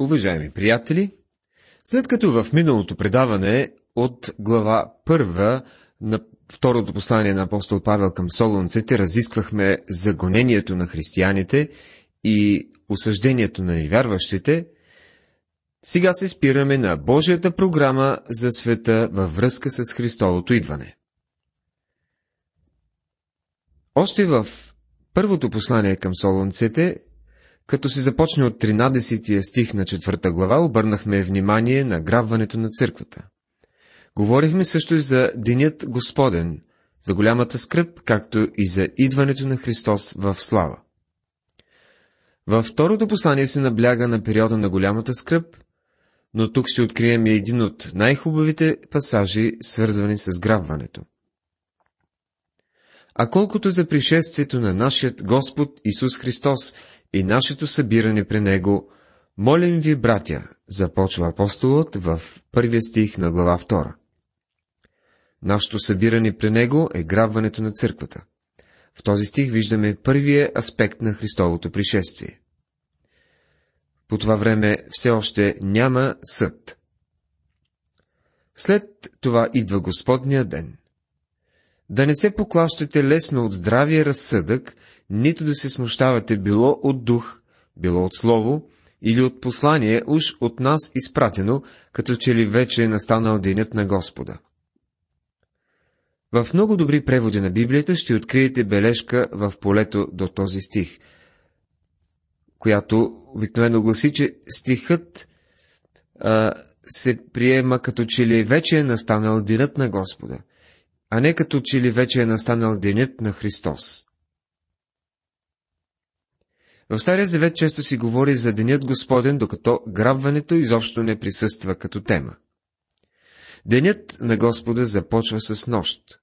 Уважаеми приятели, след като в миналото предаване от глава първа на второто послание на апостол Павел към солунците разисквахме за гонението на християните и осъждението на невярващите, сега се спираме на Божията програма за света във връзка с Христовото идване. Още в първото послание към солунците като се започне от 13 стих на 4 глава, обърнахме внимание на грабването на църквата. Говорихме също и за Денят Господен, за голямата скръп, както и за идването на Христос в слава. Във второто послание се набляга на периода на голямата скръп, но тук ще открием един от най-хубавите пасажи, свързвани с грабването. А колкото за пришествието на нашият Господ Исус Христос и нашето събиране при Него, молим ви, братя, започва апостолът в първия стих на глава 2. Нашето събиране при Него е грабването на църквата. В този стих виждаме първия аспект на Христовото пришествие. По това време все още няма съд. След това идва Господния ден. Да не се поклащате лесно от здравия разсъдък нито да се смущавате било от дух, било от слово, или от послание, уж от нас изпратено, като че ли вече е настанал денят на Господа. В много добри преводи на Библията ще откриете бележка в полето до този стих, която обикновено гласи, че стихът а, се приема като че ли вече е настанал денят на Господа, а не като че ли вече е настанал денят на Христос. В Стария Завет често си говори за Денят Господен, докато грабването изобщо не присъства като тема. Денят на Господа започва с нощ.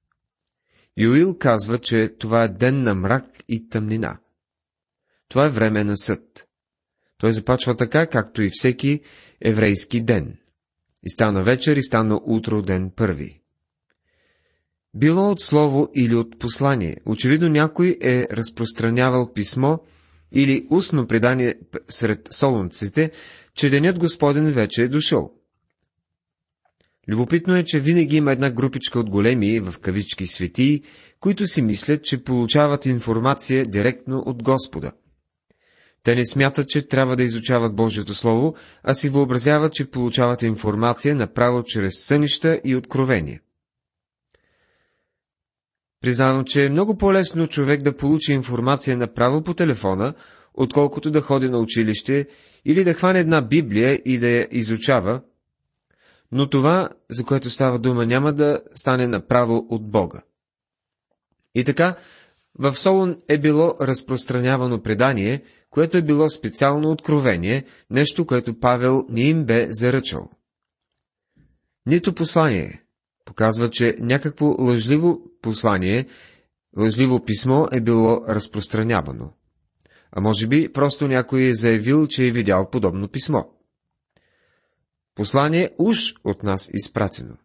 Юил казва, че това е ден на мрак и тъмнина. Това е време на съд. Той започва така, както и всеки еврейски ден. И стана вечер, и стана утро ден първи. Било от слово или от послание. Очевидно някой е разпространявал писмо, или устно предание сред солунците, че денят Господен вече е дошъл. Любопитно е, че винаги има една групичка от големи, в кавички светии, които си мислят, че получават информация директно от Господа. Те не смятат, че трябва да изучават Божието Слово, а си въобразяват, че получават информация направо чрез сънища и откровения. Признавам, че е много по-лесно човек да получи информация направо по телефона, отколкото да ходи на училище или да хване една Библия и да я изучава, но това, за което става дума, няма да стане направо от Бога. И така, в Солун е било разпространявано предание, което е било специално откровение, нещо, което Павел не им бе заръчал. Нито послание, показва, че някакво лъжливо послание, лъжливо писмо е било разпространявано. А може би просто някой е заявил, че е видял подобно писмо. Послание уж от нас изпратено.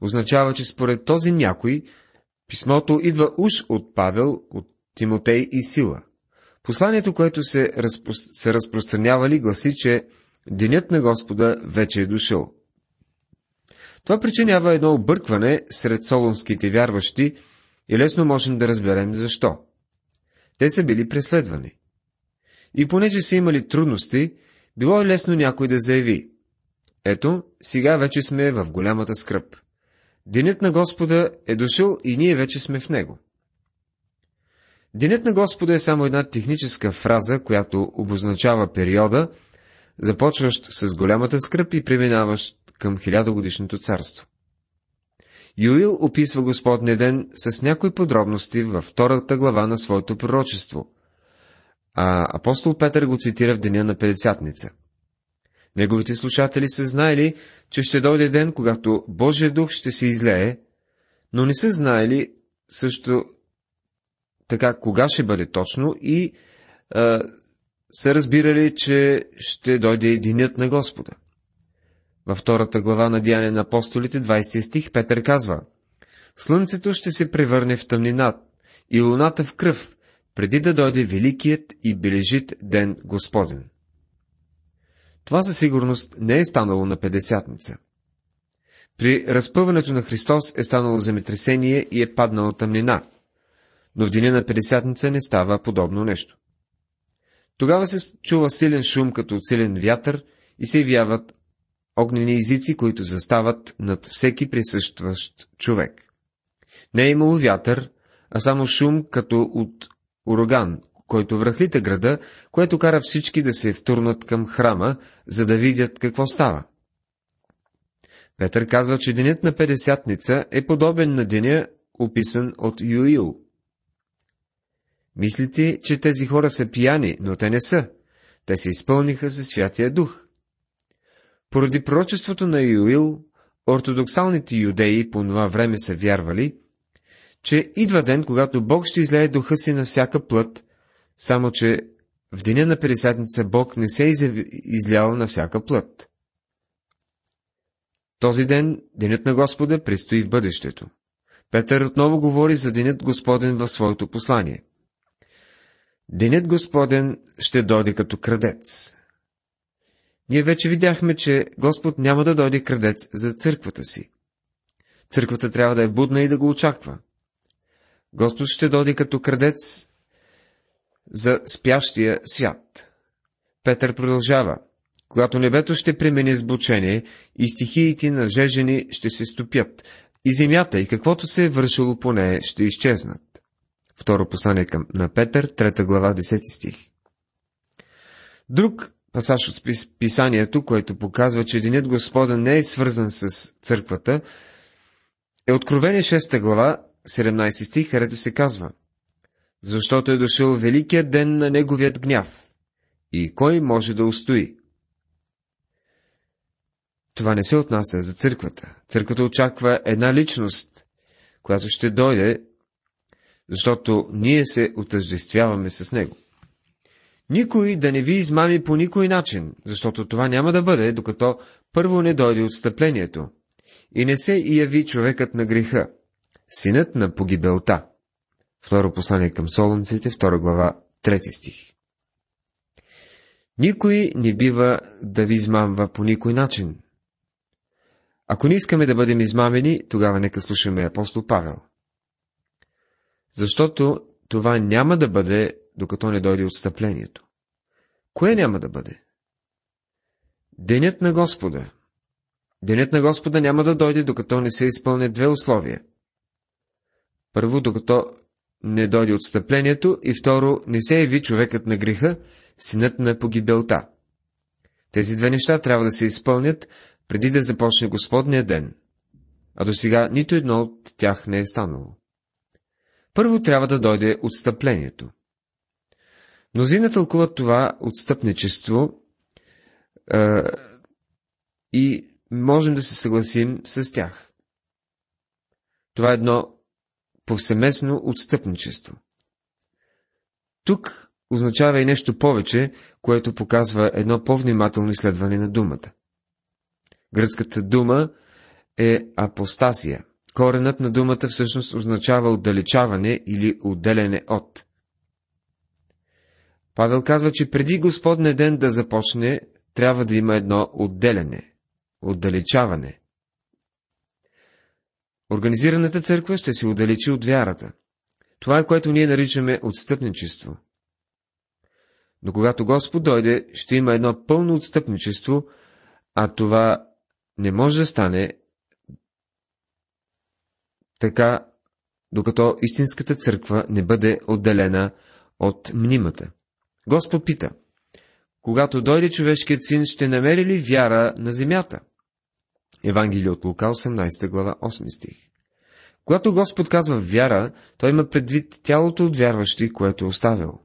Означава, че според този някой, писмото идва уж от Павел, от Тимотей и Сила. Посланието, което се, разпро... се разпространявали, гласи, че Денят на Господа вече е дошъл. Това причинява едно объркване сред солонските вярващи и лесно можем да разберем защо. Те са били преследвани. И понеже са имали трудности, било е лесно някой да заяви. Ето, сега вече сме в голямата скръп. Денят на Господа е дошъл и ние вече сме в него. Денят на Господа е само една техническа фраза, която обозначава периода, започващ с голямата скръп и преминаващ към хилядогодишното царство. Юил описва Господния ден с някои подробности във втората глава на своето пророчество, а апостол Петър го цитира в деня на Педесятница. Неговите слушатели са знаели, че ще дойде ден, когато Божия дух ще се излее, но не са знаели също така кога ще бъде точно и а, са разбирали, че ще дойде денят на Господа. Във втората глава на Деяния на апостолите, 20 стих, Петър казва Слънцето ще се превърне в тъмнина и луната в кръв, преди да дойде великият и бележит ден Господен. Това със сигурност не е станало на Педесятница. При разпъването на Христос е станало земетресение и е паднала тъмнина, но в деня на Педесятница не става подобно нещо. Тогава се чува силен шум като силен вятър и се явяват огнени езици, които застават над всеки присъстващ човек. Не е имало вятър, а само шум като от ураган, който връхлита града, което кара всички да се втурнат към храма, за да видят какво става. Петър казва, че денят на Педесятница е подобен на деня, описан от Юил. Мислите, че тези хора са пияни, но те не са. Те се изпълниха със Святия Дух. Поради пророчеството на Юил, ортодоксалните юдеи по това време са вярвали, че идва ден, когато Бог ще излее духа си на всяка плът, само че в деня на Пересятница Бог не се излял на всяка плът. Този ден, денят на Господа, предстои в бъдещето. Петър отново говори за денят Господен в своето послание. Денят Господен ще дойде като крадец. Ние вече видяхме, че Господ няма да дойде крадец за църквата си. Църквата трябва да е будна и да го очаква. Господ ще дойде като крадец за спящия свят. Петър продължава. Когато небето ще премени сбучение и стихиите на жежени ще се стопят, и земята и каквото се е вършило по нея ще изчезнат. Второ послание към на Петър, 3 глава, 10 стих. Друг пасаж от писанието, който показва, че Денят Господа не е свързан с църквата, е Откровение 6 глава, 17 стих, където се казва Защото е дошъл великият ден на неговият гняв. И кой може да устои? Това не се отнася за църквата. Църквата очаква една личност, която ще дойде, защото ние се отъждествяваме с него. Никой да не ви измами по никой начин, защото това няма да бъде, докато първо не дойде отстъплението и не се яви човекът на греха, синът на погибелта. Второ послание към Солунците, втора глава, трети стих. Никой не бива да ви измамва по никой начин. Ако не искаме да бъдем измамени, тогава нека слушаме апостол Павел. Защото това няма да бъде, докато не дойде отстъплението. Кое няма да бъде? Денят на Господа. Денят на Господа няма да дойде, докато не се изпълнят две условия. Първо, докато не дойде отстъплението и второ, не се яви човекът на греха, синът на погибелта. Тези две неща трябва да се изпълнят преди да започне Господния ден, а до сега нито едно от тях не е станало. Първо трябва да дойде отстъплението. Мнозина тълкуват това отстъпничество е, и можем да се съгласим с тях. Това е едно повсеместно отстъпничество. Тук означава и нещо повече, което показва едно по-внимателно изследване на думата. Гръцката дума е апостасия. Коренът на думата всъщност означава отдалечаване или отделяне от. Павел казва, че преди Господне ден да започне, трябва да има едно отделяне, отдалечаване. Организираната църква ще се отдалечи от вярата. Това е което ние наричаме отстъпничество. Но когато Господ дойде, ще има едно пълно отстъпничество, а това не може да стане така, докато истинската църква не бъде отделена от мнимата. Господ пита, когато дойде човешкият син, ще намери ли вяра на земята? Евангелие от Лука, 18 глава, 8 стих. Когато Господ казва вяра, той има предвид тялото от вярващи, което е оставил.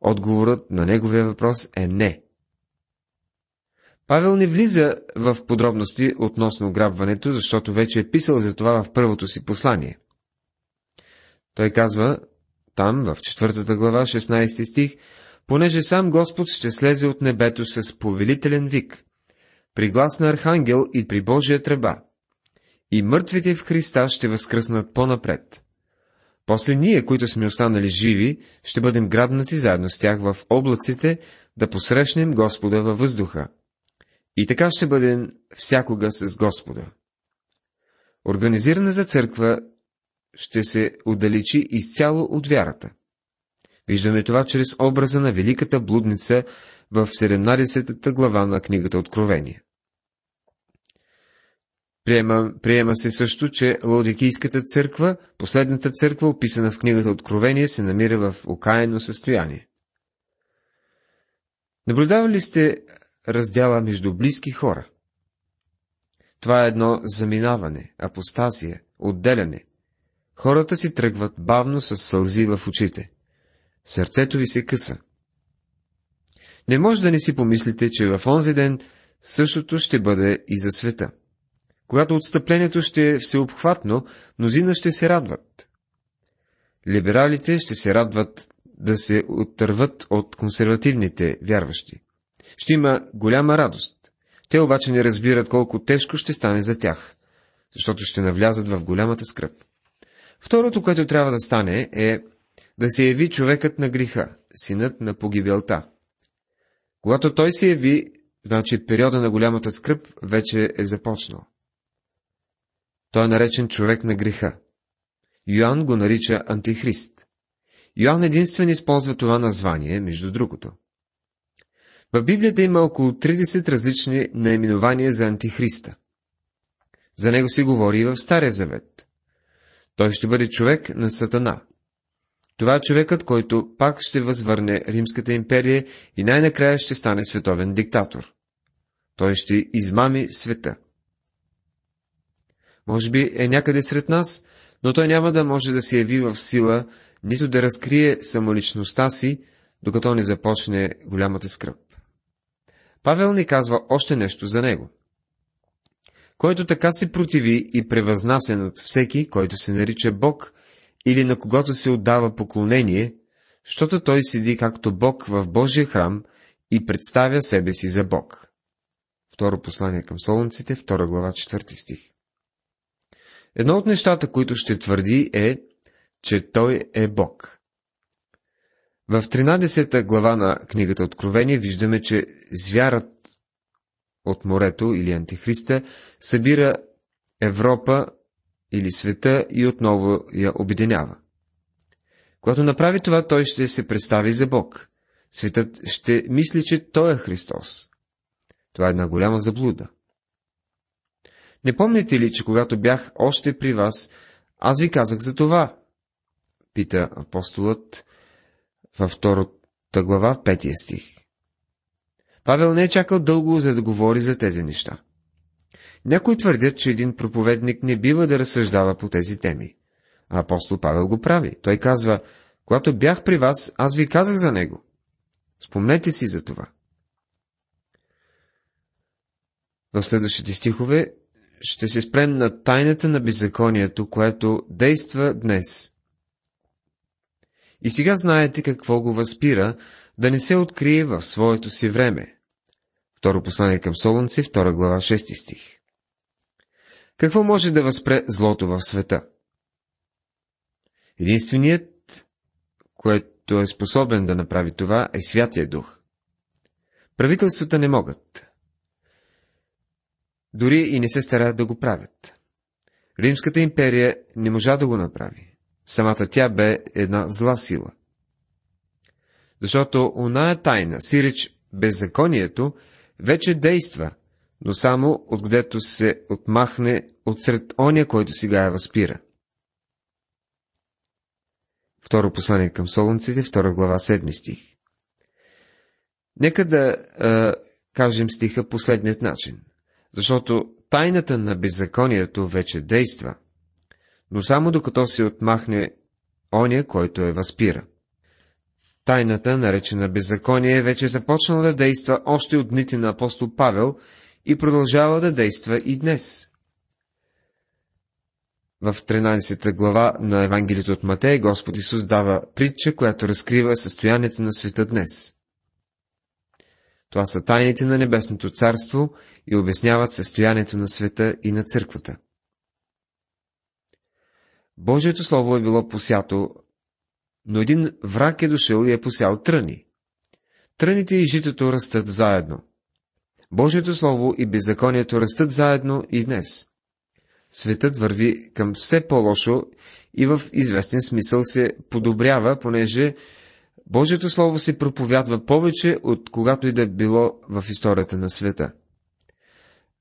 Отговорът на неговия въпрос е не. Павел не влиза в подробности относно ограбването, защото вече е писал за това в първото си послание. Той казва там, в четвъртата глава, 16 стих, понеже сам Господ ще слезе от небето с повелителен вик, при глас на архангел и при Божия тръба, и мъртвите в Христа ще възкръснат по-напред. После ние, които сме останали живи, ще бъдем грабнати заедно с тях в облаците, да посрещнем Господа във въздуха, И така ще бъдем всякога с Господа. Организираната църква ще се отдалечи изцяло от вярата. Виждаме това чрез образа на великата блудница в 17-та глава на книгата Откровение. Приема, приема се също, че Лаодикийската църква, последната църква, описана в книгата Откровение, се намира в окаяно състояние. Наблюдавали сте раздяла между близки хора? Това е едно заминаване, апостасия, отделяне. Хората си тръгват бавно с сълзи в очите. Сърцето ви се къса. Не може да не си помислите, че в онзи ден същото ще бъде и за света. Когато отстъплението ще е всеобхватно, мнозина ще се радват. Либералите ще се радват да се оттърват от консервативните вярващи. Ще има голяма радост. Те обаче не разбират колко тежко ще стане за тях, защото ще навлязат в голямата скръп. Второто, което трябва да стане, е да се яви човекът на греха, синът на погибелта. Когато той се яви, значи периода на голямата скръп вече е започнал. Той е наречен човек на греха. Йоанн го нарича Антихрист. Йоанн единствен използва това название, между другото. В Библията има около 30 различни наименования за Антихриста. За него се говори и в Стария Завет. Той ще бъде човек на Сатана. Това е човекът, който пак ще възвърне Римската империя и най-накрая ще стане световен диктатор. Той ще измами света. Може би е някъде сред нас, но той няма да може да се яви в сила, нито да разкрие самоличността си, докато не започне голямата скръп. Павел ни казва още нещо за него. Който така се противи и превъзнася над всеки, който се нарича Бог, или на когото се отдава поклонение, защото той седи както Бог в Божия храм и представя себе си за Бог. Второ послание към Солунците, 2 глава, 4 стих. Едно от нещата, които ще твърди е, че той е Бог. В 13 глава на книгата Откровение виждаме, че звярат от морето или антихриста събира Европа или света и отново я обединява. Когато направи това, той ще се представи за Бог. Светът ще мисли, че Той е Христос. Това е една голяма заблуда. Не помните ли, че когато бях още при вас, аз ви казах за това? Пита апостолът във втората глава, петия стих. Павел не е чакал дълго, за да говори за тези неща. Някои твърдят, че един проповедник не бива да разсъждава по тези теми. А апостол Павел го прави. Той казва, когато бях при вас, аз ви казах за него. Спомнете си за това. В следващите стихове ще се спрем на тайната на беззаконието, което действа днес. И сега знаете какво го възпира да не се открие в своето си време. Второ послание към Солунци, 2 глава, 6 стих. Какво може да възпре злото в света? Единственият, което е способен да направи това, е Святия Дух. Правителствата не могат. Дори и не се стараят да го правят. Римската империя не можа да го направи. Самата тя бе една зла сила. Защото оная тайна, сиреч беззаконието, вече действа, но само откъдето се отмахне от сред оня, който сега я възпира. Второ послание към Солунците, втора глава, седми стих. Нека да а, кажем стиха последният начин, защото тайната на беззаконието вече действа, но само докато се отмахне оня, който е възпира. Тайната, наречена беззаконие, вече започнала да действа още от дните на апостол Павел и продължава да действа и днес. В 13 глава на Евангелието от Матей Господ Исус дава притча, която разкрива състоянието на света днес. Това са тайните на Небесното царство и обясняват състоянието на света и на църквата. Божието Слово е било посято, но един враг е дошъл и е посял тръни. Тръните и житото растат заедно. Божието Слово и беззаконието растат заедно и днес. Светът върви към все по-лошо и в известен смисъл се подобрява, понеже Божието Слово се проповядва повече от когато и да било в историята на света.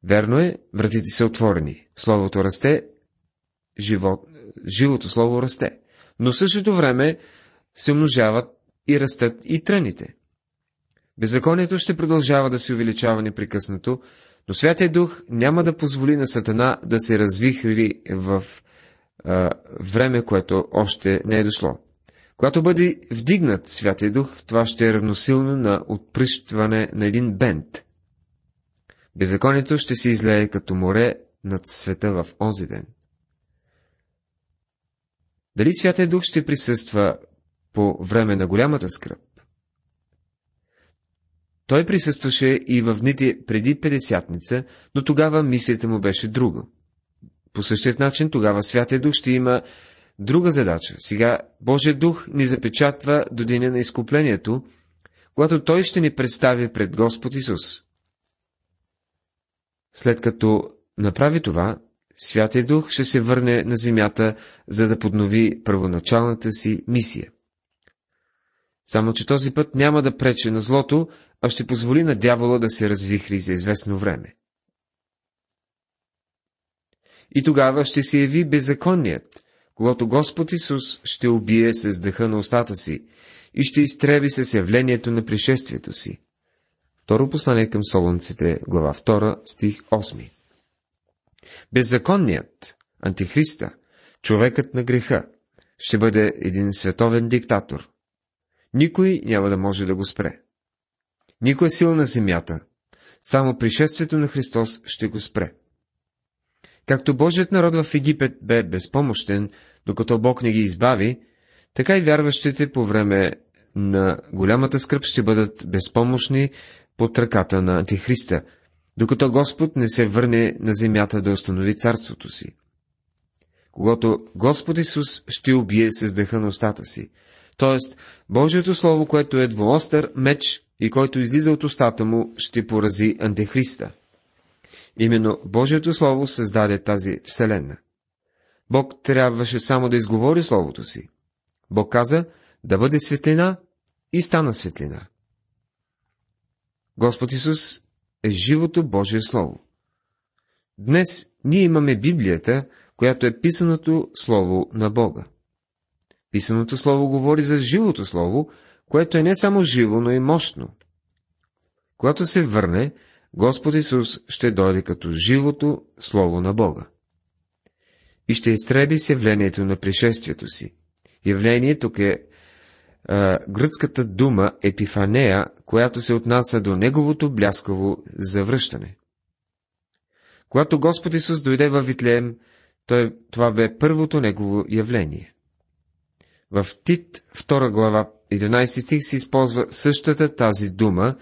Верно е, вратите са отворени, Словото расте, живот, живото Слово расте, но в същото време се умножават и растат и тръните. Беззаконието ще продължава да се увеличава непрекъснато, но Святия Дух няма да позволи на Сатана да се развихри в а, време, което още не е дошло. Когато бъде вдигнат Святия Дух, това ще е равносилно на отприщване на един бент. Беззаконието ще се излее като море над света в онзи ден. Дали Святия Дух ще присъства по време на голямата скръп? Той присъстваше и в дните преди Педесятница, но тогава мисията му беше друга. По същия начин тогава Святия Дух ще има друга задача. Сега Божия Дух ни запечатва до деня на изкуплението, когато Той ще ни представи пред Господ Исус. След като направи това, Святия Дух ще се върне на земята, за да поднови първоначалната си мисия. Само, че този път няма да прече на злото, а ще позволи на дявола да се развихри за известно време. И тогава ще се яви беззаконният, когато Господ Исус ще убие с дъха на устата си и ще изтреби с явлението на пришествието си. Второ послание към Солунците, глава 2, стих 8. Беззаконният, антихриста, човекът на греха, ще бъде един световен диктатор. Никой няма да може да го спре. Никоя сила на земята, само пришествието на Христос ще го спре. Както Божият народ в Египет бе безпомощен, докато Бог не ги избави, така и вярващите по време на голямата скръп ще бъдат безпомощни под ръката на Антихриста, докато Господ не се върне на земята да установи царството си. Когато Господ Исус ще убие с дъха на устата си, т.е. Божието Слово, което е двоостър меч и който излиза от устата му, ще порази Антихриста. Именно Божието Слово създаде тази вселена. Бог трябваше само да изговори Словото си. Бог каза да бъде светлина и стана светлина. Господ Исус е живото Божие Слово. Днес ние имаме Библията, която е писаното Слово на Бога. Писаното Слово говори за живото Слово, което е не само живо, но и мощно. Когато се върне, Господ Исус ще дойде като живото Слово на Бога. И ще изтреби с явлението на пришествието си. Явление тук е а, гръцката дума епифанея, която се отнася до неговото бляскаво завръщане. Когато Господ Исус дойде във Витлеем, той, това бе първото негово явление. В Тит, 2 глава, 11 стих се използва същата тази дума,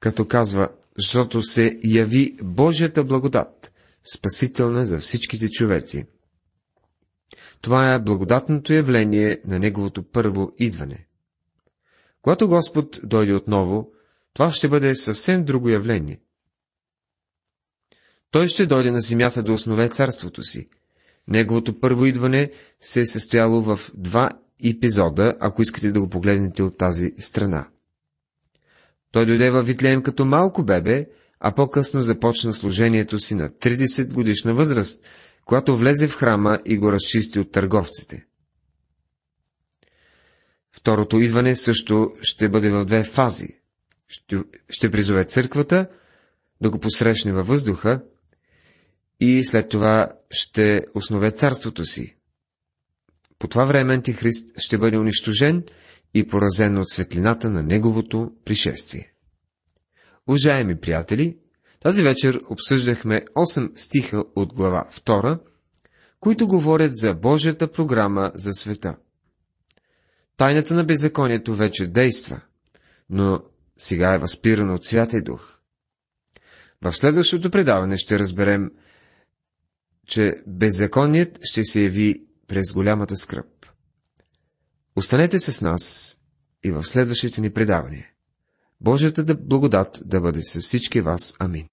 като казва, защото се яви Божията благодат, спасителна за всичките човеци. Това е благодатното явление на Неговото първо идване. Когато Господ дойде отново, това ще бъде съвсем друго явление. Той ще дойде на земята да основе царството си. Неговото първо идване се е състояло в два епизода, ако искате да го погледнете от тази страна. Той дойде във Витлеем като малко бебе, а по-късно започна служението си на 30 годишна възраст, когато влезе в храма и го разчисти от търговците. Второто идване също ще бъде в две фази. Ще, ще призове църквата да го посрещне във въздуха и след това ще основе царството си. По това време Антихрист ще бъде унищожен и поразен от светлината на неговото пришествие. Уважаеми приятели, тази вечер обсъждахме 8 стиха от глава 2, които говорят за Божията програма за света. Тайната на беззаконието вече действа, но сега е възпирана от Святия Дух. В следващото предаване ще разберем, че беззаконият ще се яви през голямата скръп. Останете с нас и в следващите ни предавания. Божията благодат да бъде с всички вас. Амин.